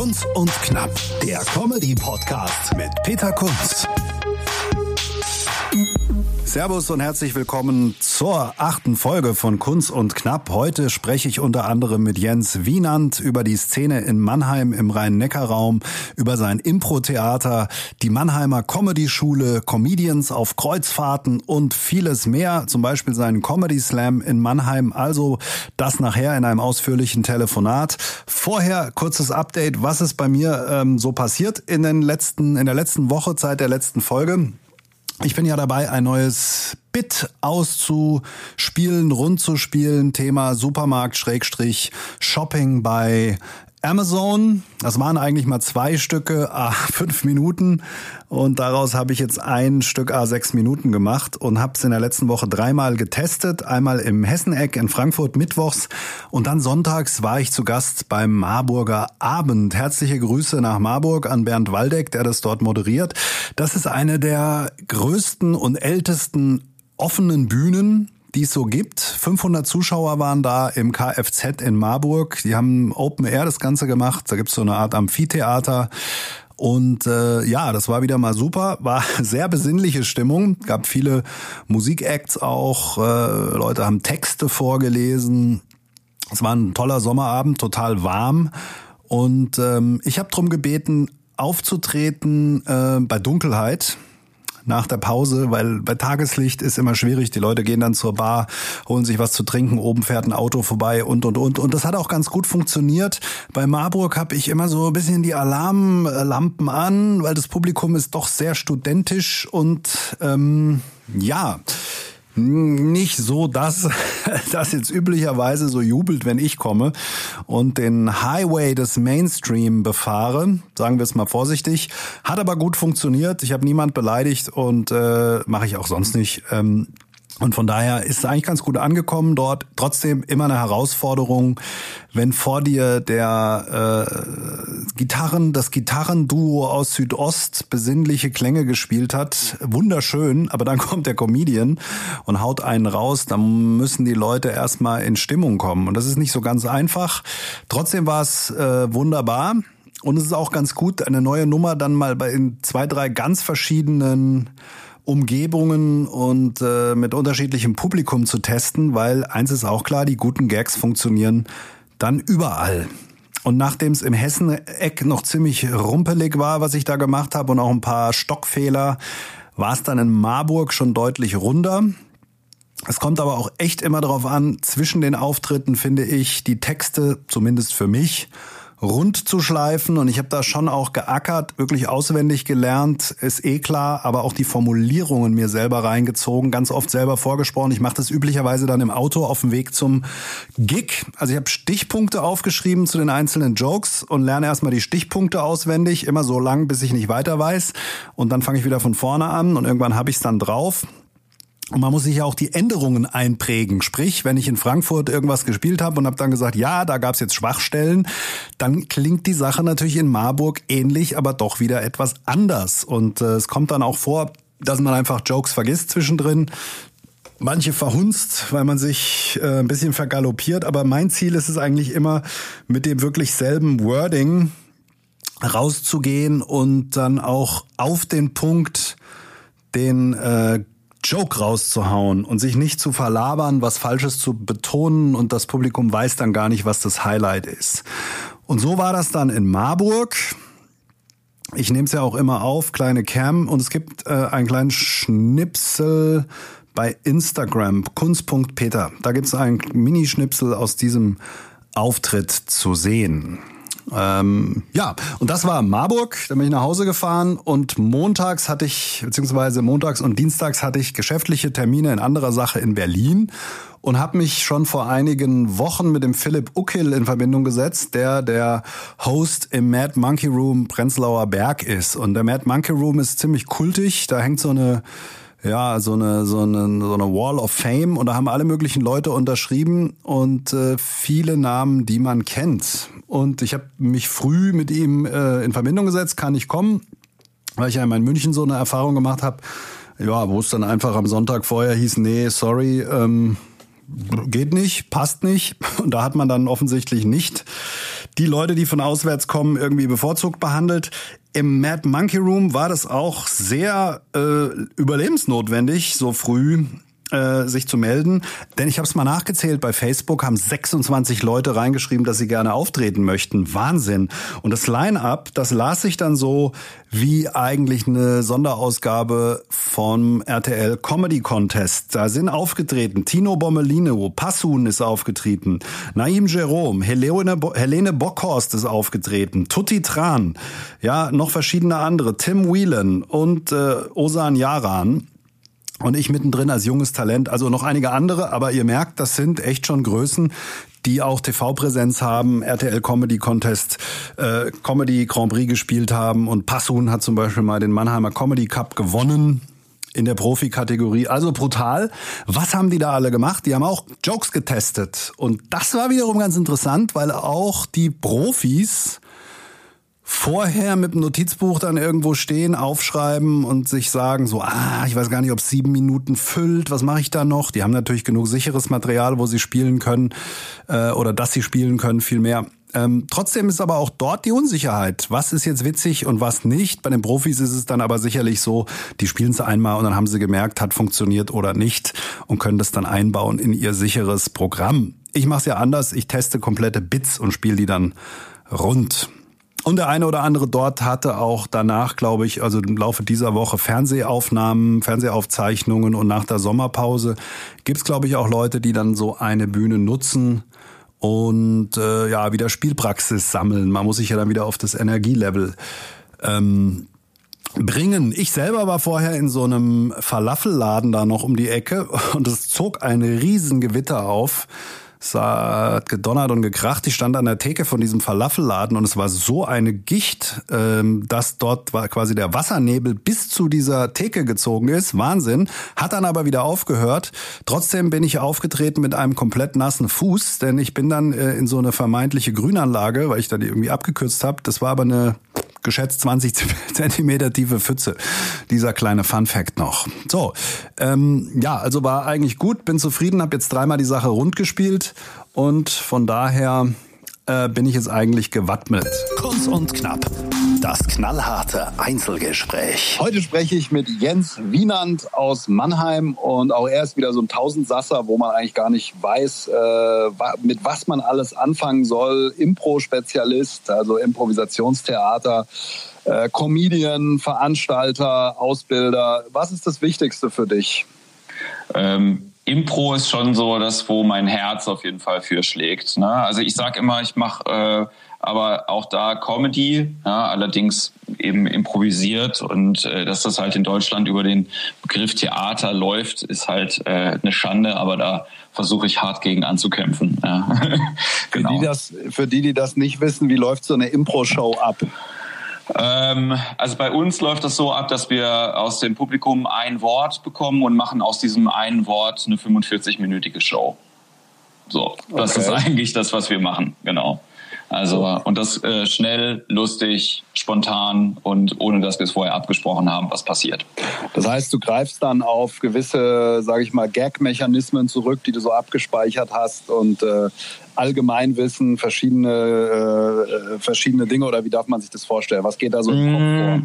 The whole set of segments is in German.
Kunz und Knapp, der Comedy-Podcast mit Peter Kunz. Servus und herzlich willkommen zur achten Folge von Kunz und Knapp. Heute spreche ich unter anderem mit Jens Wienand über die Szene in Mannheim im Rhein-Neckar-Raum, über sein Impro-Theater, die Mannheimer Comedy-Schule, Comedians auf Kreuzfahrten und vieles mehr, zum Beispiel seinen Comedy Slam in Mannheim. Also das nachher in einem ausführlichen Telefonat. Vorher kurzes Update, was ist bei mir ähm, so passiert in den letzten, in der letzten Woche, seit der letzten Folge. Ich bin ja dabei, ein neues Bit auszuspielen, rund zu spielen. Thema Supermarkt Schrägstrich Shopping bei Amazon. Das waren eigentlich mal zwei Stücke, a fünf Minuten. Und daraus habe ich jetzt ein Stück a sechs Minuten gemacht und habe es in der letzten Woche dreimal getestet. Einmal im Hesseneck in Frankfurt mittwochs und dann sonntags war ich zu Gast beim Marburger Abend. Herzliche Grüße nach Marburg an Bernd Waldeck, der das dort moderiert. Das ist eine der größten und ältesten offenen Bühnen die es so gibt. 500 Zuschauer waren da im Kfz in Marburg. Die haben Open Air das Ganze gemacht. Da gibt's so eine Art Amphitheater. Und äh, ja, das war wieder mal super. War sehr besinnliche Stimmung. Gab viele Musikacts auch. Äh, Leute haben Texte vorgelesen. Es war ein toller Sommerabend, total warm. Und ähm, ich habe drum gebeten, aufzutreten äh, bei Dunkelheit nach der Pause, weil bei Tageslicht ist immer schwierig. Die Leute gehen dann zur Bar, holen sich was zu trinken, oben fährt ein Auto vorbei und und und. Und das hat auch ganz gut funktioniert. Bei Marburg habe ich immer so ein bisschen die Alarmlampen an, weil das Publikum ist doch sehr studentisch und ähm, ja nicht so, dass das jetzt üblicherweise so jubelt, wenn ich komme und den Highway des Mainstream befahre, sagen wir es mal vorsichtig. Hat aber gut funktioniert. Ich habe niemand beleidigt und äh, mache ich auch sonst nicht. Ähm, und von daher ist es eigentlich ganz gut angekommen dort. Trotzdem immer eine Herausforderung, wenn vor dir der äh, Gitarren, das Gitarrenduo aus Südost besinnliche Klänge gespielt hat. Wunderschön, aber dann kommt der Comedian und haut einen raus. Dann müssen die Leute erstmal in Stimmung kommen. Und das ist nicht so ganz einfach. Trotzdem war es äh, wunderbar. Und es ist auch ganz gut, eine neue Nummer dann mal bei in zwei, drei ganz verschiedenen Umgebungen und äh, mit unterschiedlichem Publikum zu testen, weil eins ist auch klar, die guten Gags funktionieren dann überall. Und nachdem es im Hessen-Eck noch ziemlich rumpelig war, was ich da gemacht habe und auch ein paar Stockfehler, war es dann in Marburg schon deutlich runder. Es kommt aber auch echt immer darauf an, zwischen den Auftritten finde ich die Texte, zumindest für mich, rund zu schleifen. Und ich habe da schon auch geackert, wirklich auswendig gelernt, ist eh klar, aber auch die Formulierungen mir selber reingezogen, ganz oft selber vorgesprochen. Ich mache das üblicherweise dann im Auto auf dem Weg zum Gig. Also ich habe Stichpunkte aufgeschrieben zu den einzelnen Jokes und lerne erstmal die Stichpunkte auswendig, immer so lang, bis ich nicht weiter weiß. Und dann fange ich wieder von vorne an und irgendwann habe ich es dann drauf. Und man muss sich ja auch die Änderungen einprägen. Sprich, wenn ich in Frankfurt irgendwas gespielt habe und habe dann gesagt, ja, da gab's jetzt Schwachstellen, dann klingt die Sache natürlich in Marburg ähnlich, aber doch wieder etwas anders. Und äh, es kommt dann auch vor, dass man einfach Jokes vergisst zwischendrin. Manche verhunzt, weil man sich äh, ein bisschen vergaloppiert. Aber mein Ziel ist es eigentlich immer, mit dem wirklich selben Wording rauszugehen und dann auch auf den Punkt den äh, Joke rauszuhauen und sich nicht zu verlabern, was Falsches zu betonen und das Publikum weiß dann gar nicht, was das Highlight ist. Und so war das dann in Marburg. Ich nehme es ja auch immer auf, kleine Cam, und es gibt äh, einen kleinen Schnipsel bei Instagram, kunst.peter. Da gibt es einen Minischnipsel aus diesem Auftritt zu sehen. Ähm, ja, und das war Marburg. Da bin ich nach Hause gefahren und montags hatte ich, beziehungsweise montags und dienstags hatte ich geschäftliche Termine in anderer Sache in Berlin und habe mich schon vor einigen Wochen mit dem Philipp Uckel in Verbindung gesetzt, der der Host im Mad Monkey Room Prenzlauer Berg ist. Und der Mad Monkey Room ist ziemlich kultig. Da hängt so eine ja, so eine, so eine, so eine Wall of Fame und da haben alle möglichen Leute unterschrieben und äh, viele Namen, die man kennt. Und ich habe mich früh mit ihm äh, in Verbindung gesetzt, kann ich kommen, weil ich ja in München so eine Erfahrung gemacht habe, ja, wo es dann einfach am Sonntag vorher hieß, nee, sorry, ähm, geht nicht, passt nicht. Und da hat man dann offensichtlich nicht die Leute, die von auswärts kommen, irgendwie bevorzugt behandelt. Im Mad Monkey Room war das auch sehr äh, überlebensnotwendig, so früh äh, sich zu melden. Denn ich habe es mal nachgezählt, bei Facebook haben 26 Leute reingeschrieben, dass sie gerne auftreten möchten. Wahnsinn. Und das Line-up, das las sich dann so wie eigentlich eine Sonderausgabe vom RTL Comedy Contest. Da sind aufgetreten Tino Bommelino, Passun ist aufgetreten, Naim Jerome, Helene, Bo Helene Bockhorst ist aufgetreten, Tutti Tran, ja, noch verschiedene andere, Tim Whelan und äh, Osan Yaran. Und ich mittendrin als junges Talent, also noch einige andere, aber ihr merkt, das sind echt schon Größen, die auch TV-Präsenz haben, RTL Comedy Contest, äh, Comedy Grand Prix gespielt haben und Passun hat zum Beispiel mal den Mannheimer Comedy Cup gewonnen in der Profikategorie. Also brutal. Was haben die da alle gemacht? Die haben auch Jokes getestet. Und das war wiederum ganz interessant, weil auch die Profis vorher mit dem Notizbuch dann irgendwo stehen, aufschreiben und sich sagen, so, ah, ich weiß gar nicht, ob sieben Minuten füllt, was mache ich da noch? Die haben natürlich genug sicheres Material, wo sie spielen können äh, oder dass sie spielen können, viel mehr. Ähm, trotzdem ist aber auch dort die Unsicherheit. Was ist jetzt witzig und was nicht? Bei den Profis ist es dann aber sicherlich so, die spielen es einmal und dann haben sie gemerkt, hat funktioniert oder nicht und können das dann einbauen in ihr sicheres Programm. Ich mache es ja anders. Ich teste komplette Bits und spiele die dann rund. Und der eine oder andere dort hatte auch danach, glaube ich, also im Laufe dieser Woche Fernsehaufnahmen, Fernsehaufzeichnungen und nach der Sommerpause gibt's glaube ich, auch Leute, die dann so eine Bühne nutzen und äh, ja, wieder Spielpraxis sammeln. Man muss sich ja dann wieder auf das Energielevel ähm, bringen. Ich selber war vorher in so einem Falafelladen da noch um die Ecke und es zog ein Riesengewitter auf. Es hat gedonnert und gekracht. Ich stand an der Theke von diesem Falafelladen und es war so eine Gicht, ähm, dass dort quasi der Wassernebel bis zu dieser Theke gezogen ist. Wahnsinn. Hat dann aber wieder aufgehört. Trotzdem bin ich aufgetreten mit einem komplett nassen Fuß, denn ich bin dann äh, in so eine vermeintliche Grünanlage, weil ich da die irgendwie abgekürzt habe. Das war aber eine geschätzt 20 Zentimeter tiefe Pfütze. Dieser kleine Fun Fact noch. So, ähm, ja, also war eigentlich gut, bin zufrieden, habe jetzt dreimal die Sache rund gespielt und von daher äh, bin ich jetzt eigentlich gewappnet. Kurz und knapp. Das knallharte Einzelgespräch. Heute spreche ich mit Jens Wienand aus Mannheim und auch er ist wieder so ein Tausendsasser, wo man eigentlich gar nicht weiß, äh, mit was man alles anfangen soll. Impro-Spezialist, also Improvisationstheater, äh, Comedian, Veranstalter, Ausbilder. Was ist das Wichtigste für dich? Ähm, Impro ist schon so das, wo mein Herz auf jeden Fall für schlägt. Ne? Also ich sage immer, ich mache äh, aber auch da Comedy, ja, allerdings eben improvisiert und äh, dass das halt in Deutschland über den Begriff Theater läuft, ist halt äh, eine Schande, aber da versuche ich hart gegen anzukämpfen. Ja. genau. für, die das, für die, die das nicht wissen, wie läuft so eine Impro-Show ab? Ähm, also bei uns läuft das so ab, dass wir aus dem Publikum ein Wort bekommen und machen aus diesem einen Wort eine 45-minütige Show. So, das okay. ist eigentlich das, was wir machen, genau. Also und das äh, schnell, lustig, spontan und ohne dass wir es vorher abgesprochen haben, was passiert. Das heißt, du greifst dann auf gewisse, sage ich mal, Gag-Mechanismen zurück, die du so abgespeichert hast und äh, Allgemeinwissen, verschiedene äh, verschiedene Dinge oder wie darf man sich das vorstellen? Was geht da so vor?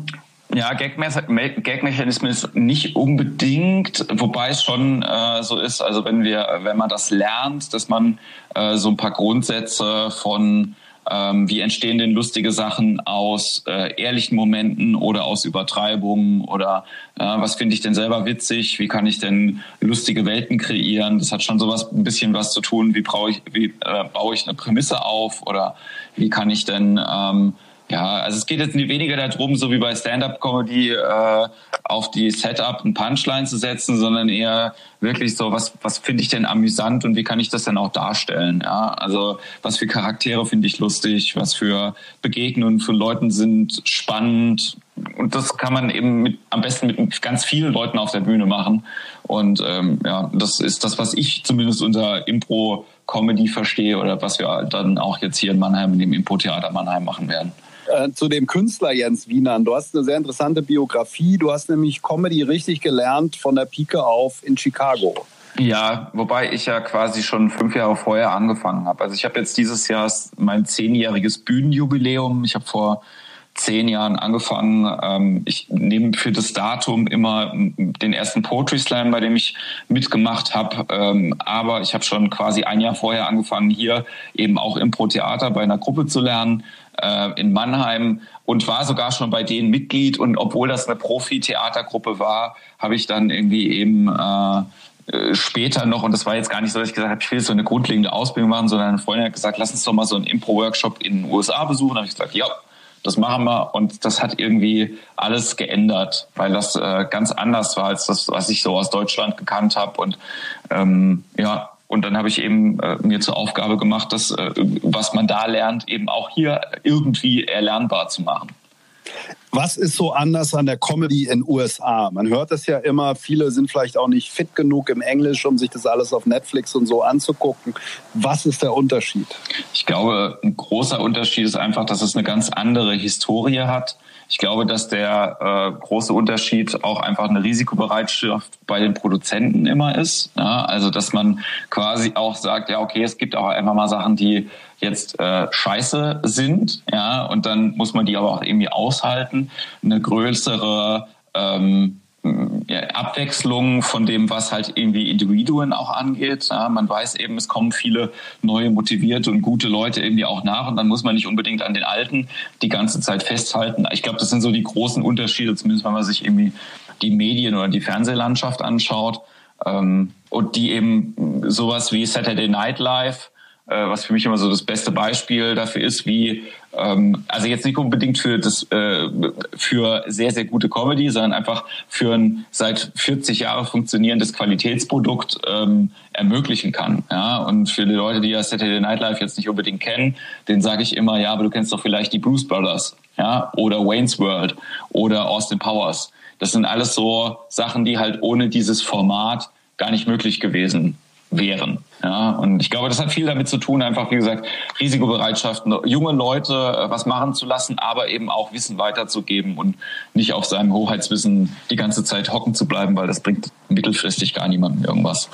Ja, Gag-Mechanismen ist nicht unbedingt, wobei es schon äh, so ist, also wenn wir, wenn man das lernt, dass man äh, so ein paar Grundsätze von ähm, wie entstehen denn lustige Sachen aus äh, ehrlichen Momenten oder aus Übertreibungen oder äh, was finde ich denn selber witzig? Wie kann ich denn lustige Welten kreieren? Das hat schon sowas ein bisschen was zu tun. Wie brauche ich, wie äh, baue ich eine Prämisse auf oder wie kann ich denn ähm, ja, also es geht jetzt weniger darum, so wie bei Stand-up-Comedy äh, auf die Setup und Punchline zu setzen, sondern eher wirklich so, was, was finde ich denn amüsant und wie kann ich das denn auch darstellen? Ja, also was für Charaktere finde ich lustig, was für Begegnungen für Leuten sind spannend und das kann man eben mit, am besten mit ganz vielen Leuten auf der Bühne machen und ähm, ja, das ist das, was ich zumindest unter Impro Comedy verstehe oder was wir dann auch jetzt hier in Mannheim in dem Impro-Theater Mannheim machen werden. Äh, zu dem Künstler Jens Wienern. Du hast eine sehr interessante Biografie. Du hast nämlich Comedy richtig gelernt von der Pike auf in Chicago. Ja, wobei ich ja quasi schon fünf Jahre vorher angefangen habe. Also ich habe jetzt dieses Jahr mein zehnjähriges Bühnenjubiläum. Ich habe vor zehn Jahren angefangen. Ähm, ich nehme für das Datum immer den ersten Poetry Slam, bei dem ich mitgemacht habe. Ähm, aber ich habe schon quasi ein Jahr vorher angefangen, hier eben auch Impro-Theater bei einer Gruppe zu lernen äh, in Mannheim und war sogar schon bei denen Mitglied. Und obwohl das eine Profi-Theatergruppe war, habe ich dann irgendwie eben äh, äh, später noch, und das war jetzt gar nicht so, dass ich gesagt habe, ich will so eine grundlegende Ausbildung machen, sondern eine Freundin hat gesagt, lass uns doch mal so einen Impro-Workshop in den USA besuchen. Da habe ich gesagt, ja, das machen wir. Und das hat irgendwie alles geändert, weil das äh, ganz anders war als das, was ich so aus Deutschland gekannt habe. Und ähm, ja, und dann habe ich eben äh, mir zur Aufgabe gemacht, das, äh, was man da lernt, eben auch hier irgendwie erlernbar zu machen. Was ist so anders an der Comedy in USA? Man hört es ja immer, viele sind vielleicht auch nicht fit genug im Englisch, um sich das alles auf Netflix und so anzugucken. Was ist der Unterschied? Ich glaube, ein großer Unterschied ist einfach, dass es eine ganz andere Historie hat. Ich glaube, dass der äh, große Unterschied auch einfach eine Risikobereitschaft bei den Produzenten immer ist. Ja? Also, dass man quasi auch sagt, ja, okay, es gibt auch einfach mal Sachen, die jetzt äh, scheiße sind, ja, und dann muss man die aber auch irgendwie aushalten. Eine größere ähm, ja, Abwechslung von dem, was halt irgendwie Individuen auch angeht. Ja, man weiß eben, es kommen viele neue, motivierte und gute Leute irgendwie auch nach und dann muss man nicht unbedingt an den Alten die ganze Zeit festhalten. Ich glaube, das sind so die großen Unterschiede, zumindest wenn man sich irgendwie die Medien oder die Fernsehlandschaft anschaut. Ähm, und die eben sowas wie Saturday Night Live äh, was für mich immer so das beste Beispiel dafür ist, wie ähm, also jetzt nicht unbedingt für das äh, für sehr sehr gute Comedy, sondern einfach für ein seit 40 Jahren funktionierendes Qualitätsprodukt ähm, ermöglichen kann. Ja, und für die Leute, die ja Saturday Night Live jetzt nicht unbedingt kennen, den sage ich immer, ja, aber du kennst doch vielleicht die Bruce Brothers, ja, oder Wayne's World oder Austin Powers. Das sind alles so Sachen, die halt ohne dieses Format gar nicht möglich gewesen wären. Ja, und ich glaube, das hat viel damit zu tun, einfach wie gesagt, Risikobereitschaft, junge Leute äh, was machen zu lassen, aber eben auch Wissen weiterzugeben und nicht auf seinem Hoheitswissen die ganze Zeit hocken zu bleiben, weil das bringt mittelfristig gar niemandem irgendwas.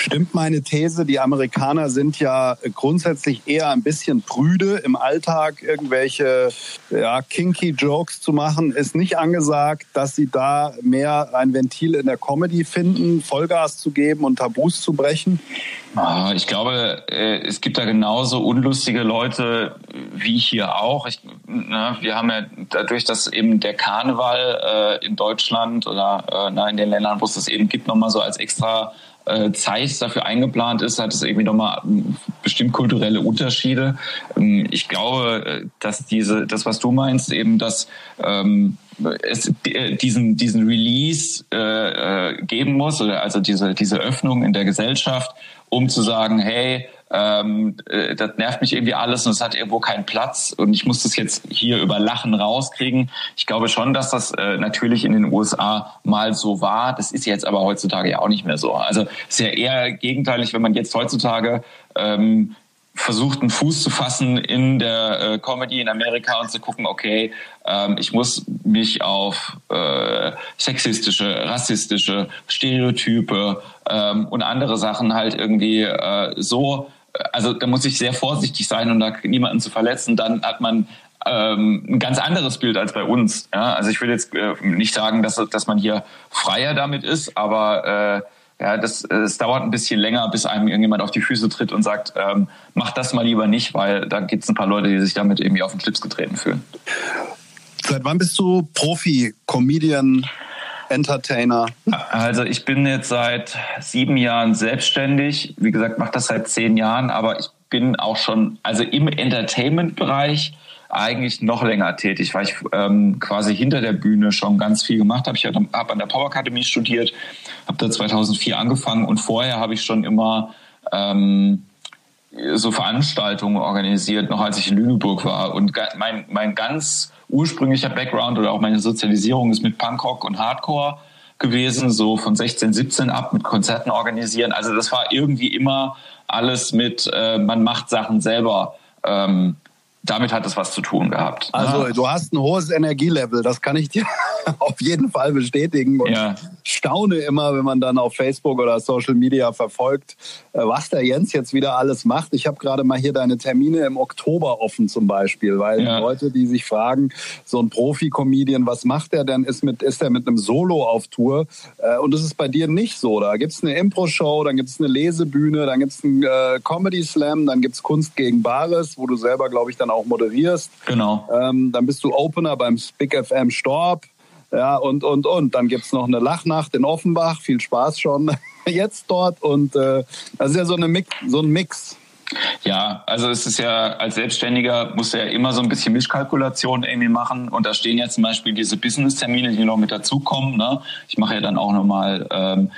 Stimmt meine These, die Amerikaner sind ja grundsätzlich eher ein bisschen prüde im Alltag, irgendwelche ja, kinky Jokes zu machen, ist nicht angesagt, dass sie da mehr ein Ventil in der Comedy finden, Vollgas zu geben und Tabus zu brechen? Ah, ich glaube, äh, es gibt da genauso unlustige Leute wie hier auch. Ich, na, wir haben ja dadurch, dass eben der Karneval äh, in Deutschland oder äh, na, in den Ländern, wo es das eben gibt, nochmal so als extra Zeit dafür eingeplant ist, hat es irgendwie nochmal bestimmt kulturelle Unterschiede. Ähm, ich glaube, äh, dass diese, das, was du meinst, eben, dass ähm, es äh, diesen, diesen Release äh, äh, geben muss, also diese, diese Öffnung in der Gesellschaft, um zu sagen, hey, ähm, äh, das nervt mich irgendwie alles und es hat irgendwo keinen Platz und ich muss das jetzt hier über Lachen rauskriegen. Ich glaube schon, dass das äh, natürlich in den USA mal so war. Das ist jetzt aber heutzutage ja auch nicht mehr so. Also ist ja eher gegenteilig, wenn man jetzt heutzutage ähm, versucht, einen Fuß zu fassen in der äh, Comedy in Amerika und zu gucken, okay, ähm, ich muss mich auf äh, sexistische, rassistische Stereotype ähm, und andere Sachen halt irgendwie äh, so also da muss ich sehr vorsichtig sein, um da niemanden zu verletzen. Dann hat man ähm, ein ganz anderes Bild als bei uns. Ja? Also ich will jetzt äh, nicht sagen, dass, dass man hier freier damit ist, aber äh, ja, das, es dauert ein bisschen länger, bis einem irgendjemand auf die Füße tritt und sagt, ähm, mach das mal lieber nicht, weil da gibt es ein paar Leute, die sich damit irgendwie auf den Schlips getreten fühlen. Seit wann bist du Profi, Comedian? Entertainer? Also ich bin jetzt seit sieben Jahren selbstständig. Wie gesagt, mache das seit zehn Jahren, aber ich bin auch schon, also im Entertainment-Bereich eigentlich noch länger tätig, weil ich ähm, quasi hinter der Bühne schon ganz viel gemacht habe. Ich habe an der Power Academy studiert, habe da 2004 angefangen und vorher habe ich schon immer ähm, so Veranstaltungen organisiert, noch als ich in Lüneburg war. Und mein, mein ganz ursprünglicher Background oder auch meine Sozialisierung ist mit Punkrock und Hardcore gewesen, so von 16, 17 ab mit Konzerten organisieren. Also das war irgendwie immer alles mit, äh, man macht Sachen selber. Ähm, damit hat es was zu tun gehabt. Also du hast ein hohes Energielevel, das kann ich dir auf jeden Fall bestätigen und ja. staune immer, wenn man dann auf Facebook oder Social Media verfolgt, äh, was der Jens jetzt wieder alles macht. Ich habe gerade mal hier deine Termine im Oktober offen zum Beispiel, weil ja. Leute, die sich fragen, so ein Profi-Comedian, was macht der denn? Ist, mit, ist der mit einem Solo auf Tour? Äh, und das ist bei dir nicht so. Da gibt es eine Impro-Show, dann gibt es eine Lesebühne, dann gibt es einen äh, Comedy-Slam, dann gibt es Kunst gegen Bares, wo du selber, glaube ich, dann auch moderierst. Genau. Ähm, dann bist du Opener beim Spick FM Storb. Ja, und, und, und. Dann gibt's noch eine Lachnacht in Offenbach. Viel Spaß schon jetzt dort. Und äh, das ist ja so, eine Mix, so ein Mix. Ja, also es ist ja als Selbstständiger muss er ja immer so ein bisschen Mischkalkulation irgendwie machen und da stehen ja zum Beispiel diese Business-Termine, die noch mit dazukommen. Ne? Ich mache ja dann auch nochmal ähm,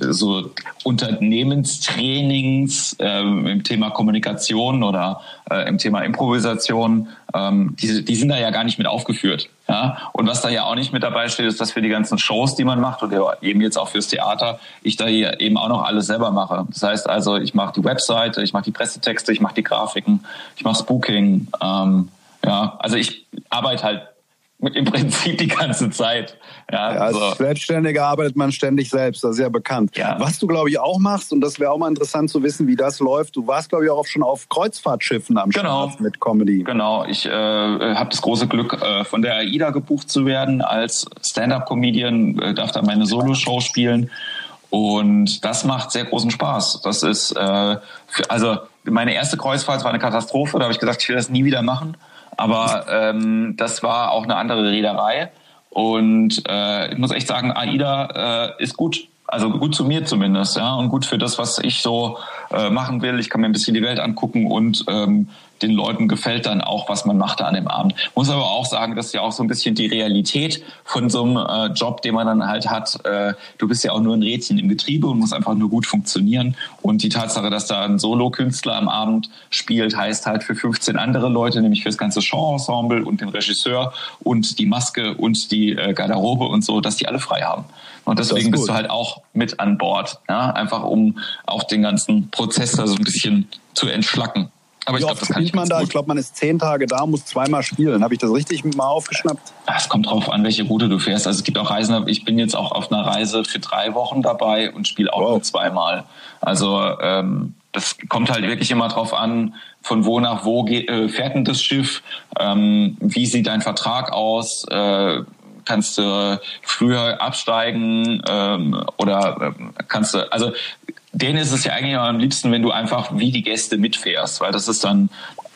so Unternehmenstrainings ähm, im Thema Kommunikation oder äh, im Thema Improvisation. Ähm, die, die sind da ja gar nicht mit aufgeführt. Ja? Und was da ja auch nicht mit dabei steht, ist, dass für die ganzen Shows, die man macht, oder eben jetzt auch fürs Theater, ich da hier eben auch noch alles selber mache. Das heißt also, ich mache die Webseite, ich mache die Pressetexte, ich mache die Grafiken, ich mache Spooking. Ähm, ja, also ich arbeite halt im Prinzip die ganze Zeit. Ja, ja als so. Selbstständiger arbeitet man ständig selbst, das ist ja bekannt. Ja. Was du, glaube ich, auch machst, und das wäre auch mal interessant zu wissen, wie das läuft, du warst, glaube ich, auch schon auf Kreuzfahrtschiffen am genau. Start mit Comedy. Genau, ich äh, habe das große Glück, äh, von der AIDA gebucht zu werden als Stand-Up-Comedian, äh, darf da meine Solo-Show spielen. Und das macht sehr großen Spaß. Das ist, äh, für, also meine erste Kreuzfahrt war eine Katastrophe, da habe ich gesagt, ich will das nie wieder machen. Aber ähm, das war auch eine andere Reederei. Und äh, ich muss echt sagen, AIDA äh, ist gut. Also gut zu mir zumindest, ja, und gut für das, was ich so äh, machen will. Ich kann mir ein bisschen die Welt angucken und ähm, den Leuten gefällt dann auch, was man macht an dem Abend. Muss aber auch sagen, das ist ja auch so ein bisschen die Realität von so einem äh, Job, den man dann halt hat. Äh, du bist ja auch nur ein Rädchen im Getriebe und musst einfach nur gut funktionieren. Und die Tatsache, dass da ein Solo-Künstler am Abend spielt, heißt halt für 15 andere Leute, nämlich für das ganze Show-Ensemble und den Regisseur und die Maske und die äh, Garderobe und so, dass die alle frei haben. Und deswegen bist du halt auch mit an Bord, ja, einfach um auch den ganzen Prozess da so ein bisschen zu entschlacken. Aber Wie ich glaube, das ich man da? Gut. Ich glaube, man ist zehn Tage da, muss zweimal spielen. Habe ich das richtig mal aufgeschnappt? Es kommt drauf an, welche Route du fährst. Also es gibt auch Reisen. Ich bin jetzt auch auf einer Reise für drei Wochen dabei und spiele auch wow. nur zweimal. Also ähm, das kommt halt wirklich immer drauf an, von wo nach wo geht, äh, fährt denn das Schiff, ähm, wie sieht dein Vertrag aus, äh, kannst du früher absteigen ähm, oder äh, kannst du, also denen ist es ja eigentlich am liebsten, wenn du einfach wie die Gäste mitfährst, weil das ist dann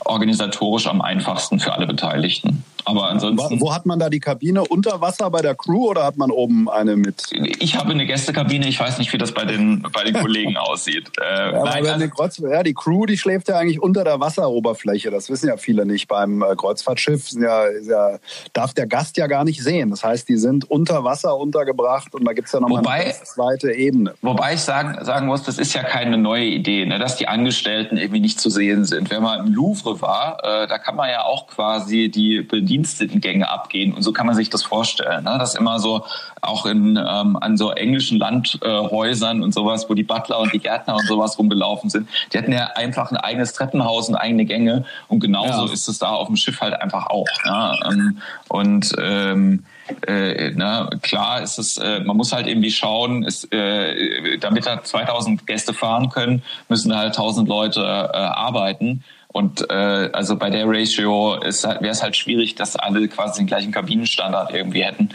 organisatorisch am einfachsten für alle Beteiligten. Aber ansonsten. Wo hat man da die Kabine? Unter Wasser bei der Crew oder hat man oben eine mit? Ich habe eine Gästekabine. Ich weiß nicht, wie das bei den, bei den Kollegen aussieht. Äh, ja, nein, also, Kreuz, ja, die Crew, die schläft ja eigentlich unter der Wasseroberfläche. Das wissen ja viele nicht. Beim äh, Kreuzfahrtschiff ja, ja, darf der Gast ja gar nicht sehen. Das heißt, die sind unter Wasser untergebracht und da gibt es ja nochmal eine zweite Ebene. Wobei ich sagen, sagen muss, das ist ja keine neue Idee, ne, dass die Angestellten irgendwie nicht zu sehen sind. Wenn man im Louvre war, äh, da kann man ja auch quasi die Bedienstetengänge abgehen. Und so kann man sich das vorstellen. Ne? Das immer so auch in, ähm, an so englischen Landhäusern äh, und sowas, wo die Butler und die Gärtner und sowas rumgelaufen sind. Die hatten ja einfach ein eigenes Treppenhaus und eigene Gänge. Und genauso ja. ist es da auf dem Schiff halt einfach auch. Ne? Ähm, und ähm, äh, na, klar ist es, äh, man muss halt irgendwie schauen, ist, äh, damit da 2000 Gäste fahren können, müssen halt 1000 Leute äh, arbeiten. Und äh, also bei der Ratio halt, wäre es halt schwierig, dass alle quasi den gleichen Kabinenstandard irgendwie hätten.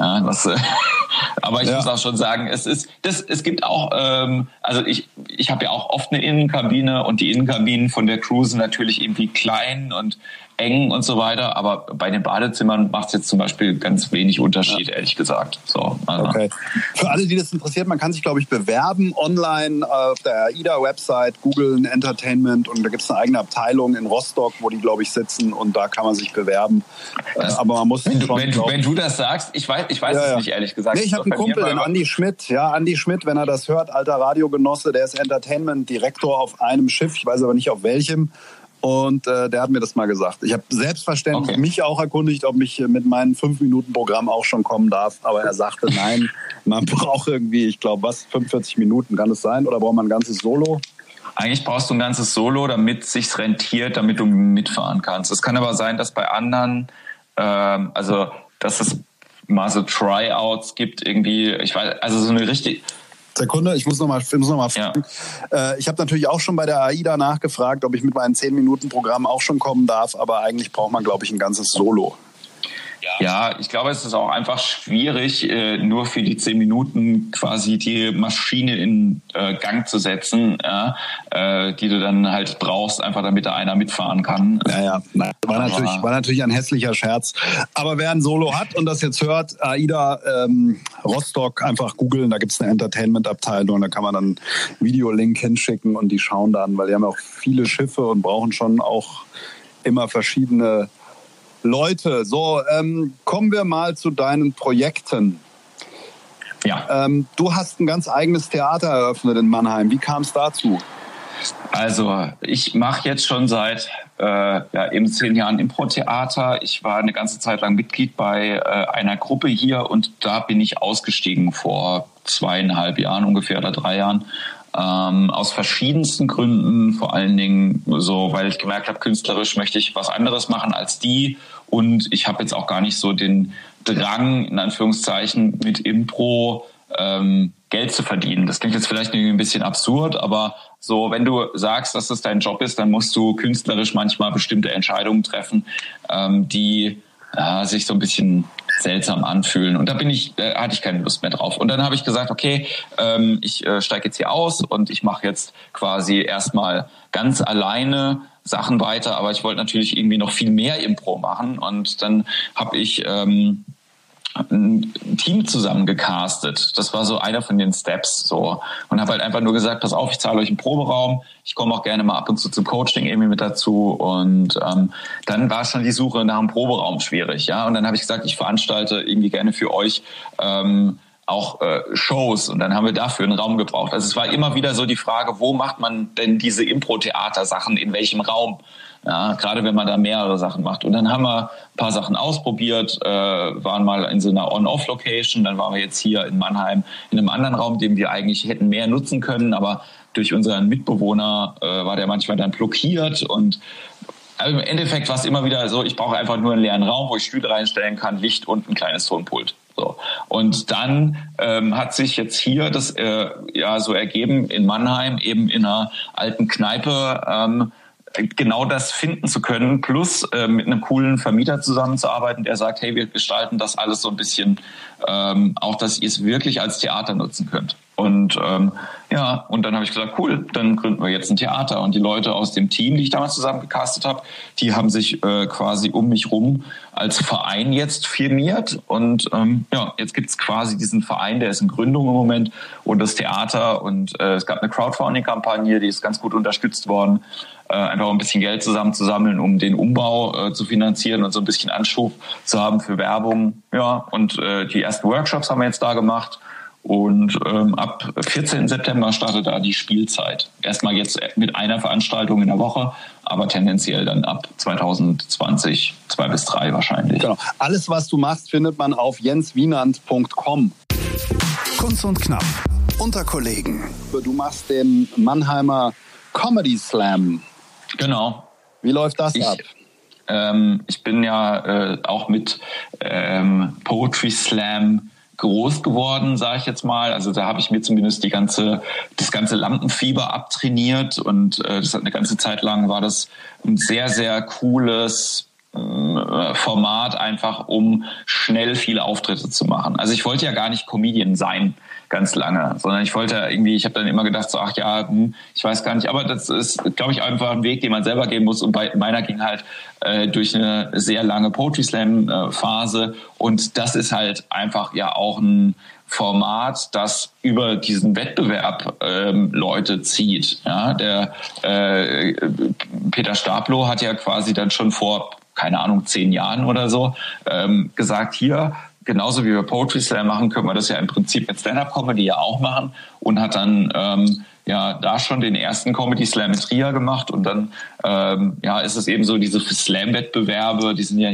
Ja, das, äh, aber ich ja. muss auch schon sagen, es ist, das, es gibt auch, ähm, also ich, ich habe ja auch oft eine Innenkabine und die Innenkabinen von der Crew sind natürlich irgendwie klein und eng und so weiter. Aber bei den Badezimmern macht es jetzt zum Beispiel ganz wenig Unterschied, ja. ehrlich gesagt. So, also. Okay. Für alle, die das interessiert, man kann sich, glaube ich, bewerben online auf der AIDA-Website, googeln Entertainment und da gibt es eine eigene Abteilung in Rostock, wo die, glaube ich, sitzen und da kann man sich bewerben. Äh, das, aber man muss wenn, schon, wenn, wenn, du das sagst, ich weiß, ich weiß ja, es nicht, ehrlich gesagt. Nee, ich habe einen Kumpel, den Andi Schmidt. Ja, Andi Schmidt, wenn er das hört, alter Radiogenosse, der ist Entertainment-Direktor auf einem Schiff, ich weiß aber nicht auf welchem. Und äh, der hat mir das mal gesagt. Ich habe selbstverständlich okay. mich auch erkundigt, ob ich mit meinem 5-Minuten-Programm auch schon kommen darf. Aber er sagte, nein, man braucht irgendwie, ich glaube, was, 45 Minuten kann es sein? Oder braucht man ein ganzes Solo? Eigentlich brauchst du ein ganzes Solo, damit es sich rentiert, damit du mitfahren kannst. Es kann aber sein, dass bei anderen, ähm, also dass es so Tryouts gibt irgendwie. Ich weiß, also so eine richtig Sekunde, ich muss noch mal, ich muss noch mal fragen. Ja. Äh, ich habe natürlich auch schon bei der AIDA nachgefragt, ob ich mit meinem 10-Minuten-Programm auch schon kommen darf, aber eigentlich braucht man, glaube ich, ein ganzes Solo. Ja, ich glaube, es ist auch einfach schwierig, äh, nur für die zehn Minuten quasi die Maschine in äh, Gang zu setzen, äh, die du dann halt brauchst, einfach damit da einer mitfahren kann. Ja, ja, war natürlich, war natürlich ein hässlicher Scherz. Aber wer ein Solo hat und das jetzt hört, AIDA ähm, Rostock einfach googeln, da gibt's eine Entertainment-Abteilung, da kann man dann einen Videolink hinschicken und die schauen dann, weil die haben auch viele Schiffe und brauchen schon auch immer verschiedene Leute, so ähm, kommen wir mal zu deinen Projekten. Ja. Ähm, du hast ein ganz eigenes Theater eröffnet in Mannheim. Wie kam es dazu? Also ich mache jetzt schon seit äh, ja, eben zehn Jahren Impro-Theater. Ich war eine ganze Zeit lang Mitglied bei äh, einer Gruppe hier und da bin ich ausgestiegen vor zweieinhalb Jahren ungefähr oder drei Jahren ähm, aus verschiedensten Gründen, vor allen Dingen so, weil ich gemerkt habe, künstlerisch möchte ich was anderes machen als die und ich habe jetzt auch gar nicht so den Drang, in Anführungszeichen, mit Impro ähm, Geld zu verdienen. Das klingt jetzt vielleicht ein bisschen absurd, aber so, wenn du sagst, dass das dein Job ist, dann musst du künstlerisch manchmal bestimmte Entscheidungen treffen, ähm, die ja, sich so ein bisschen seltsam anfühlen. Und da bin ich, äh, hatte ich keine Lust mehr drauf. Und dann habe ich gesagt, okay, ähm, ich äh, steige jetzt hier aus und ich mache jetzt quasi erstmal ganz alleine Sachen weiter, aber ich wollte natürlich irgendwie noch viel mehr Impro machen. Und dann habe ich ähm, ein Team zusammengecastet. Das war so einer von den Steps so und habe halt einfach nur gesagt, pass auf, ich zahle euch einen Proberaum. Ich komme auch gerne mal ab und zu zum Coaching irgendwie mit dazu und ähm, dann war schon die Suche nach einem Proberaum schwierig, ja. Und dann habe ich gesagt, ich veranstalte irgendwie gerne für euch ähm, auch äh, Shows und dann haben wir dafür einen Raum gebraucht. Also es war immer wieder so die Frage, wo macht man denn diese Impro-Theater-Sachen, in welchem Raum? Ja, gerade wenn man da mehrere Sachen macht. Und dann haben wir ein paar Sachen ausprobiert, äh, waren mal in so einer On-Off-Location, dann waren wir jetzt hier in Mannheim in einem anderen Raum, den wir eigentlich hätten mehr nutzen können, aber durch unseren Mitbewohner äh, war der manchmal dann blockiert und also im Endeffekt war es immer wieder so, ich brauche einfach nur einen leeren Raum, wo ich Stühle reinstellen kann, Licht und ein kleines Tonpult. So. Und dann ähm, hat sich jetzt hier das äh, ja so ergeben in Mannheim, eben in einer alten Kneipe, ähm, genau das finden zu können, plus äh, mit einem coolen Vermieter zusammenzuarbeiten, der sagt, hey, wir gestalten das alles so ein bisschen, ähm, auch dass ihr es wirklich als Theater nutzen könnt. Und ähm, ja, und dann habe ich gesagt, cool, dann gründen wir jetzt ein Theater. Und die Leute aus dem Team, die ich damals zusammengecastet habe, die haben sich äh, quasi um mich rum als Verein jetzt firmiert. Und ähm, ja, jetzt gibt's quasi diesen Verein, der ist in Gründung im Moment und das Theater. Und äh, es gab eine Crowdfunding-Kampagne, die ist ganz gut unterstützt worden äh, einfach ein bisschen Geld zusammenzusammeln, um den Umbau äh, zu finanzieren und so ein bisschen Anschub zu haben für Werbung. Ja, und äh, die ersten Workshops haben wir jetzt da gemacht. Und ähm, ab 14. September startet da die Spielzeit. Erstmal jetzt mit einer Veranstaltung in der Woche, aber tendenziell dann ab 2020 zwei bis drei wahrscheinlich. Genau. Alles, was du machst, findet man auf jenswienand.com. Kunst und Knapp unter Kollegen. Du machst den Mannheimer Comedy Slam. Genau. Wie läuft das ich, ab? Ähm, ich bin ja äh, auch mit ähm, Poetry Slam groß geworden, sage ich jetzt mal. Also da habe ich mir zumindest die ganze, das ganze Lampenfieber abtrainiert und äh, das hat eine ganze Zeit lang war das ein sehr, sehr cooles äh, Format einfach, um schnell viele Auftritte zu machen. Also ich wollte ja gar nicht Comedian sein ganz lange, sondern ich wollte irgendwie, ich habe dann immer gedacht, so ach ja, hm, ich weiß gar nicht, aber das ist, glaube ich, einfach ein Weg, den man selber gehen muss. Und bei meiner ging halt äh, durch eine sehr lange Poetry Slam äh, und das ist halt einfach ja auch ein Format, das über diesen Wettbewerb ähm, Leute zieht. Ja, der äh, Peter Stablo hat ja quasi dann schon vor keine Ahnung, zehn Jahren oder so, ähm, gesagt, hier, genauso wie wir Poetry Slam machen, können wir das ja im Prinzip mit Stand-Up-Comedy ja auch machen und hat dann ähm, ja da schon den ersten Comedy Slam in Trier gemacht und dann ähm, ja ist es eben so diese Slam-Wettbewerbe, die sind ja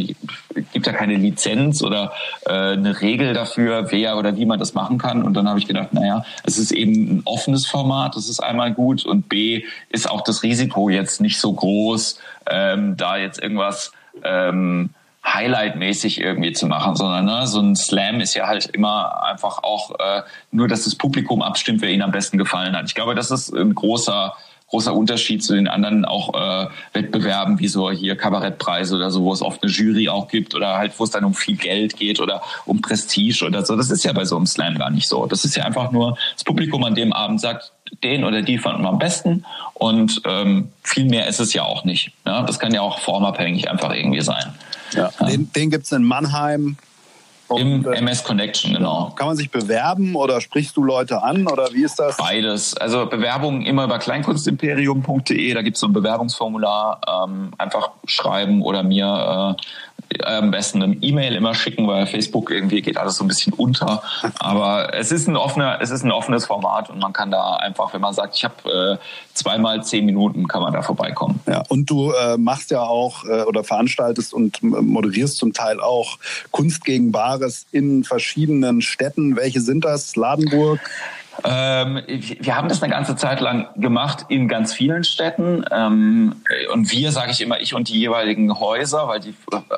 gibt ja keine Lizenz oder äh, eine Regel dafür, wer oder wie man das machen kann und dann habe ich gedacht, naja, es ist eben ein offenes Format, das ist einmal gut und B ist auch das Risiko jetzt nicht so groß, ähm, da jetzt irgendwas ähm, Highlight-mäßig irgendwie zu machen, sondern ne, so ein Slam ist ja halt immer einfach auch äh, nur, dass das Publikum abstimmt, wer ihnen am besten gefallen hat. Ich glaube, das ist ein großer großer Unterschied zu den anderen auch äh, Wettbewerben wie so hier Kabarettpreise oder so, wo es oft eine Jury auch gibt oder halt wo es dann um viel Geld geht oder um Prestige oder so. Das ist ja bei so einem Slam gar nicht so. Das ist ja einfach nur das Publikum an dem Abend sagt, den oder die fanden wir am besten und ähm, viel mehr ist es ja auch nicht. Ja? Das kann ja auch formabhängig einfach irgendwie sein. Ja. Den, den gibt es in Mannheim im MS Connection, genau. Kann man sich bewerben oder sprichst du Leute an oder wie ist das? Beides. Also Bewerbungen immer über kleinkunstimperium.de, da gibt es so ein Bewerbungsformular. Ähm, einfach schreiben oder mir äh, am besten eine E-Mail immer schicken, weil Facebook irgendwie geht alles so ein bisschen unter. Aber es ist ein offener, es ist ein offenes Format und man kann da einfach, wenn man sagt, ich habe äh, zweimal zehn Minuten, kann man da vorbeikommen. Ja, und du äh, machst ja auch äh, oder veranstaltest und moderierst zum Teil auch Kunst gegen Bares in verschiedenen Städten. Welche sind das? Ladenburg? Ähm, wir haben das eine ganze Zeit lang gemacht in ganz vielen Städten. Ähm, und wir, sage ich immer, ich und die jeweiligen Häuser, weil die,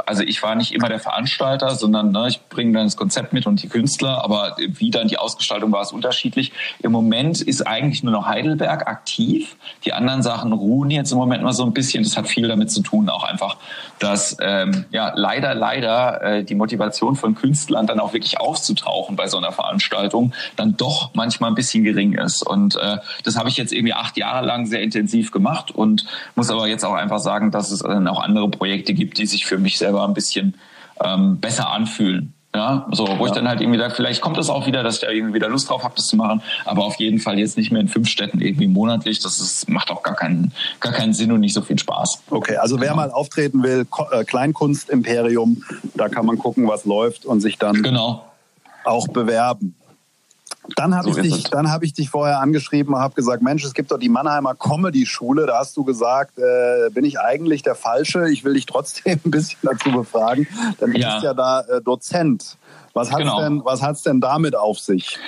also ich war nicht immer der Veranstalter, sondern ne, ich bringe dann das Konzept mit und die Künstler, aber wie dann die Ausgestaltung war, ist unterschiedlich. Im Moment ist eigentlich nur noch Heidelberg aktiv. Die anderen Sachen ruhen jetzt im Moment mal so ein bisschen. Das hat viel damit zu tun, auch einfach, dass ähm, ja leider, leider äh, die Motivation von Künstlern dann auch wirklich aufzutauchen bei so einer Veranstaltung dann doch manchmal ein bisschen gering ist. Und äh, das habe ich jetzt irgendwie acht Jahre lang sehr intensiv gemacht und muss aber jetzt auch einfach sagen, dass es dann auch andere Projekte gibt, die sich für mich selber ein bisschen ähm, besser anfühlen. Ja, so, wo ja. ich dann halt irgendwie sage, vielleicht kommt es auch wieder, dass ich da irgendwie wieder Lust drauf habe, das zu machen, aber auf jeden Fall jetzt nicht mehr in fünf Städten irgendwie monatlich. Das ist, macht auch gar keinen, gar keinen Sinn und nicht so viel Spaß. Okay, also wer genau. mal auftreten will, äh, Kleinkunstimperium, da kann man gucken, was läuft und sich dann genau. auch bewerben. Dann habe so ich dich, dann habe ich dich vorher angeschrieben und habe gesagt, Mensch, es gibt doch die Mannheimer Comedy Schule. Da hast du gesagt, äh, bin ich eigentlich der Falsche? Ich will dich trotzdem ein bisschen dazu befragen. Dann ja. bist ja da äh, Dozent. Was hat's genau. denn, was hat's denn damit auf sich?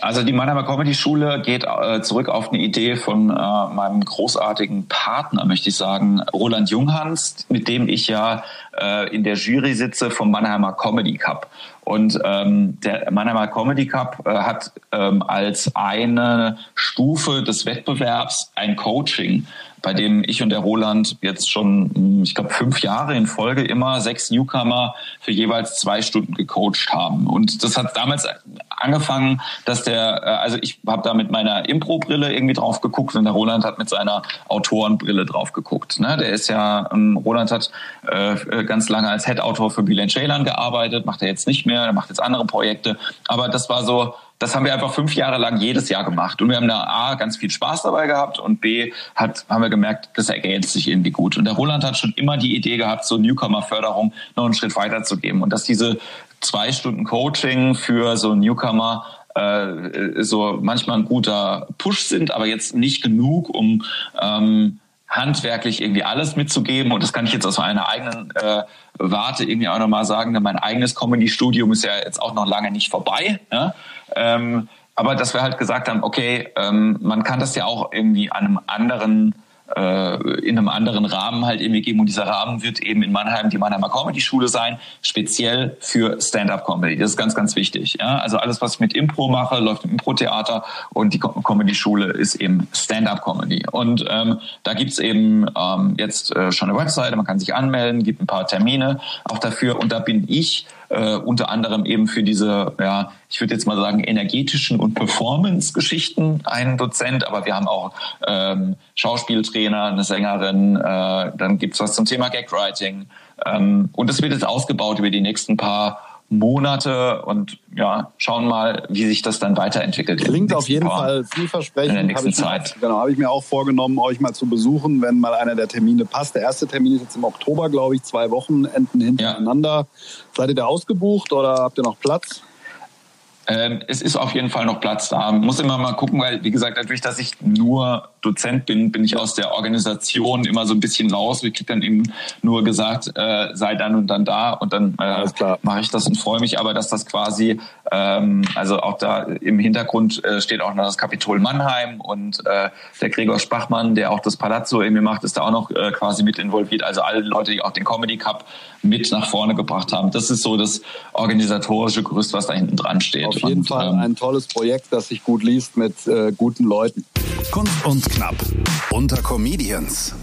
Also die Mannheimer Comedy Schule geht äh, zurück auf eine Idee von äh, meinem großartigen Partner, möchte ich sagen, Roland Junghans, mit dem ich ja äh, in der Jury sitze vom Mannheimer Comedy Cup. Und ähm, der Mannheimer Comedy Cup äh, hat ähm, als eine Stufe des Wettbewerbs ein Coaching bei dem ich und der Roland jetzt schon, hm, ich glaube, fünf Jahre in Folge immer sechs Newcomer für jeweils zwei Stunden gecoacht haben. Und das hat damals angefangen, dass der, äh, also ich habe da mit meiner Impro-Brille irgendwie drauf geguckt und der Roland hat mit seiner Autorenbrille drauf geguckt. Ne? Der ist ja, ähm, Roland hat äh, ganz lange als Head-Autor für Bülent Ceylan gearbeitet, macht er jetzt nicht mehr, er macht jetzt andere Projekte. Aber das war so, das haben wir einfach fünf Jahre lang jedes Jahr gemacht. Und wir haben da A, ganz viel Spaß dabei gehabt und B, hat, haben wir gemerkt, das ergänzt sich irgendwie gut. Und der Roland hat schon immer die Idee gehabt, so Newcomer-Förderung noch einen Schritt weiter zu geben. Und dass diese zwei Stunden Coaching für so Newcomer äh, so manchmal ein guter Push sind, aber jetzt nicht genug, um ähm, handwerklich irgendwie alles mitzugeben. Und das kann ich jetzt aus meiner eigenen äh, Warte irgendwie auch nochmal sagen, denn mein eigenes Comedy-Studium ist ja jetzt auch noch lange nicht vorbei. Ja? Ähm, aber dass wir halt gesagt haben, okay, ähm, man kann das ja auch irgendwie an einem anderen äh, in einem anderen Rahmen halt irgendwie geben. Und dieser Rahmen wird eben in Mannheim die Mannheimer Comedy Schule sein, speziell für Stand-up Comedy. Das ist ganz, ganz wichtig. Ja? Also alles, was ich mit Impro mache, läuft im Impro-Theater und die Comedy Schule ist eben Stand-up Comedy. Und ähm, da gibt's eben ähm, jetzt äh, schon eine Webseite, man kann sich anmelden, gibt ein paar Termine auch dafür. Und da bin ich äh, unter anderem eben für diese, ja, ich würde jetzt mal sagen, energetischen und Performance-Geschichten ein Dozent, aber wir haben auch ähm, Schauspieltrainer, eine Sängerin, äh, dann gibt's was zum Thema Gagwriting. Ähm, und das wird jetzt ausgebaut über die nächsten paar Monate und ja, schauen mal, wie sich das dann weiterentwickelt. Klingt auf jeden Fall vielversprechend. In der nächsten Zeit. Mir, genau, habe ich mir auch vorgenommen, euch mal zu besuchen, wenn mal einer der Termine passt. Der erste Termin ist jetzt im Oktober, glaube ich, zwei Wochenenden hintereinander. Ja. Seid ihr da ausgebucht oder habt ihr noch Platz? Ähm, es ist auf jeden Fall noch Platz da. Muss immer mal gucken, weil, wie gesagt, dadurch, dass ich nur Dozent bin, bin ich aus der Organisation immer so ein bisschen raus. Ich krieg dann eben nur gesagt, äh, sei dann und dann da und dann äh, mache ich das und freue mich aber, dass das quasi, ähm, also auch da im Hintergrund äh, steht auch noch das Kapitol Mannheim und äh, der Gregor Spachmann, der auch das Palazzo irgendwie macht, ist da auch noch äh, quasi mit involviert. Also alle Leute, die auch den Comedy Cup mit nach vorne gebracht haben. Das ist so das organisatorische Gerüst, was da hinten dran steht. Auf jeden und, Fall ähm, ein tolles Projekt, das sich gut liest mit äh, guten Leuten. Kunst und Knapp unter Comedians.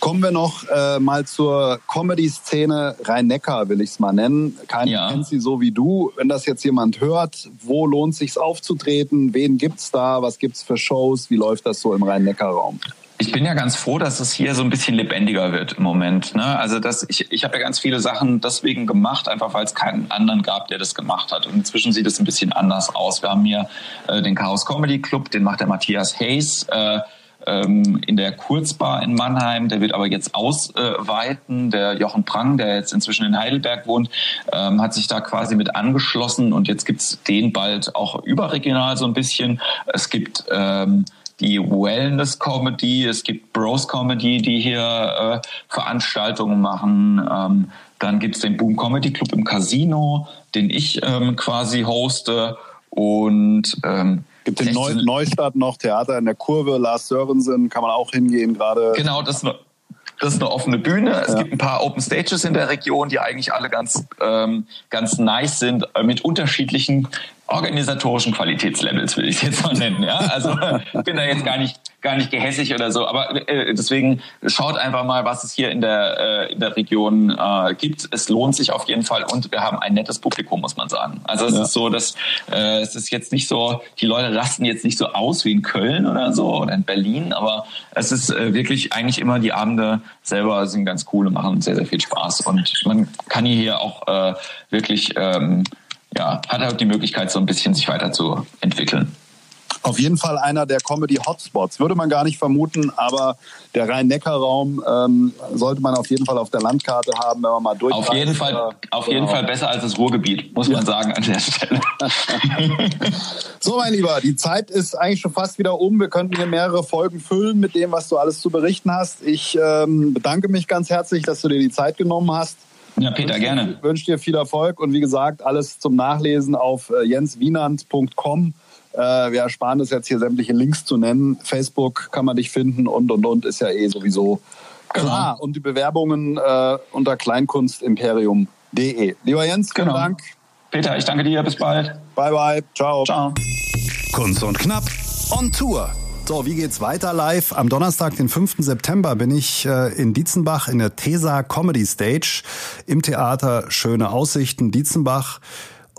Kommen wir noch äh, mal zur Comedy-Szene Rhein-Neckar, will ich es mal nennen. Keiner ja. kennt sie so wie du. Wenn das jetzt jemand hört, wo lohnt sich aufzutreten? Wen gibt's da? Was gibt's für Shows? Wie läuft das so im Rhein-Neckar-Raum? Ich bin ja ganz froh, dass es hier so ein bisschen lebendiger wird im Moment. Ne? Also das, ich, ich habe ja ganz viele Sachen deswegen gemacht, einfach weil es keinen anderen gab, der das gemacht hat. Und inzwischen sieht es ein bisschen anders aus. Wir haben hier äh, den Chaos Comedy Club, den macht der Matthias Hayes. Äh, ähm, in der Kurzbar in Mannheim, der wird aber jetzt ausweiten. Der Jochen Prang, der jetzt inzwischen in Heidelberg wohnt, ähm, hat sich da quasi mit angeschlossen und jetzt gibt's den bald auch überregional so ein bisschen. Es gibt ähm, die Wellness Comedy, es gibt Bros Comedy, die hier äh, Veranstaltungen machen. Ähm, dann gibt's den Boom Comedy Club im Casino, den ich ähm, quasi hoste. Und ähm, gibt den Neu Neustadt noch Theater in der Kurve, Lars Sörensen, kann man auch hingehen gerade. Genau, das das ist eine offene Bühne. Es ja. gibt ein paar Open Stages in der Region, die eigentlich alle ganz, ähm, ganz nice sind, äh, mit unterschiedlichen organisatorischen Qualitätslevels, will ich es jetzt mal nennen. Ja? Also bin da jetzt gar nicht gar nicht gehässig oder so, aber äh, deswegen schaut einfach mal, was es hier in der äh, in der Region äh, gibt. Es lohnt sich auf jeden Fall und wir haben ein nettes Publikum, muss man sagen. Also es ja. ist so, dass äh, es ist jetzt nicht so, die Leute rasten jetzt nicht so aus wie in Köln oder so oder in Berlin, aber es ist äh, wirklich eigentlich immer die Abende selber sind ganz cool und machen sehr sehr viel Spaß und man kann hier auch äh, wirklich ähm, ja, hat halt die Möglichkeit, so ein bisschen sich weiterzuentwickeln. Auf jeden Fall einer der Comedy-Hotspots. Würde man gar nicht vermuten, aber der Rhein-Neckar-Raum ähm, sollte man auf jeden Fall auf der Landkarte haben, wenn man mal durch. Auf jeden Fall, auf jeden genau. Fall besser als das Ruhrgebiet, muss ja. man sagen an der Stelle. so, mein Lieber, die Zeit ist eigentlich schon fast wieder um. Wir könnten hier mehrere Folgen füllen mit dem, was du alles zu berichten hast. Ich ähm, bedanke mich ganz herzlich, dass du dir die Zeit genommen hast. Ja, Peter, wünsch, gerne. Ich wünsche dir viel Erfolg und wie gesagt, alles zum Nachlesen auf äh, jenswienand.com. Äh, wir ersparen es jetzt hier sämtliche Links zu nennen. Facebook kann man dich finden und und und ist ja eh sowieso klar. Genau. Und die Bewerbungen äh, unter kleinkunstimperium.de. Lieber Jens, vielen genau. Dank. Peter, ich danke dir. Bis bald. Bye, bye. Ciao. Ciao. Kunst und Knapp on Tour. So, wie geht's weiter live? Am Donnerstag, den 5. September, bin ich äh, in Dietzenbach in der Tesa Comedy Stage im Theater Schöne Aussichten Dietzenbach.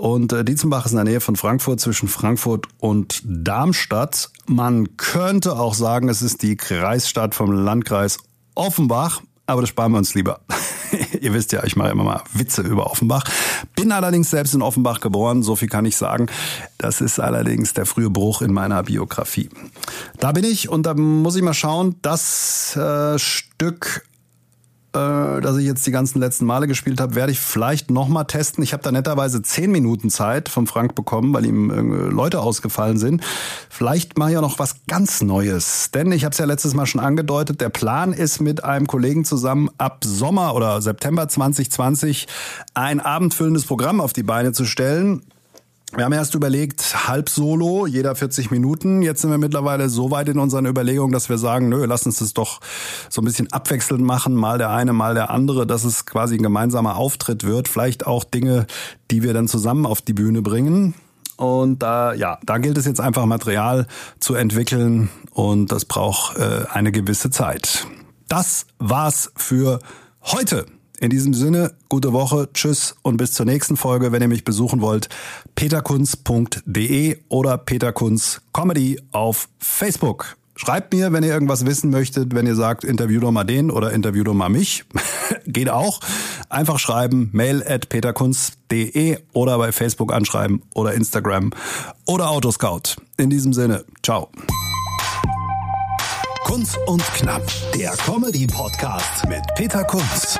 Und äh, Dietzenbach ist in der Nähe von Frankfurt, zwischen Frankfurt und Darmstadt. Man könnte auch sagen, es ist die Kreisstadt vom Landkreis Offenbach aber das sparen wir uns lieber. Ihr wisst ja, ich mache immer mal Witze über Offenbach. Bin allerdings selbst in Offenbach geboren, so viel kann ich sagen. Das ist allerdings der frühe Bruch in meiner Biografie. Da bin ich und da muss ich mal schauen, das äh, Stück äh, das ich jetzt die ganzen letzten Male gespielt habe, werde ich vielleicht nochmal testen. Ich habe da netterweise zehn Minuten Zeit vom Frank bekommen, weil ihm äh, Leute ausgefallen sind. Vielleicht mache ich auch noch was ganz Neues. Denn ich habe es ja letztes Mal schon angedeutet, der Plan ist mit einem Kollegen zusammen ab Sommer oder September 2020 ein abendfüllendes Programm auf die Beine zu stellen. Wir haben erst überlegt, halb solo, jeder 40 Minuten. Jetzt sind wir mittlerweile so weit in unseren Überlegungen, dass wir sagen, nö, lass uns das doch so ein bisschen abwechselnd machen, mal der eine, mal der andere, dass es quasi ein gemeinsamer Auftritt wird. Vielleicht auch Dinge, die wir dann zusammen auf die Bühne bringen. Und da, ja, da gilt es jetzt einfach Material zu entwickeln und das braucht äh, eine gewisse Zeit. Das war's für heute. In diesem Sinne, gute Woche, tschüss und bis zur nächsten Folge. Wenn ihr mich besuchen wollt, peterkunz.de oder peterkunz Comedy auf Facebook. Schreibt mir, wenn ihr irgendwas wissen möchtet, wenn ihr sagt, interview doch mal den oder interview doch mal mich. Geht auch. Einfach schreiben, mail at peterkunz.de oder bei Facebook anschreiben oder Instagram oder Autoscout. In diesem Sinne, ciao. Kunz und Knapp, der Comedy-Podcast mit Peter Kunz.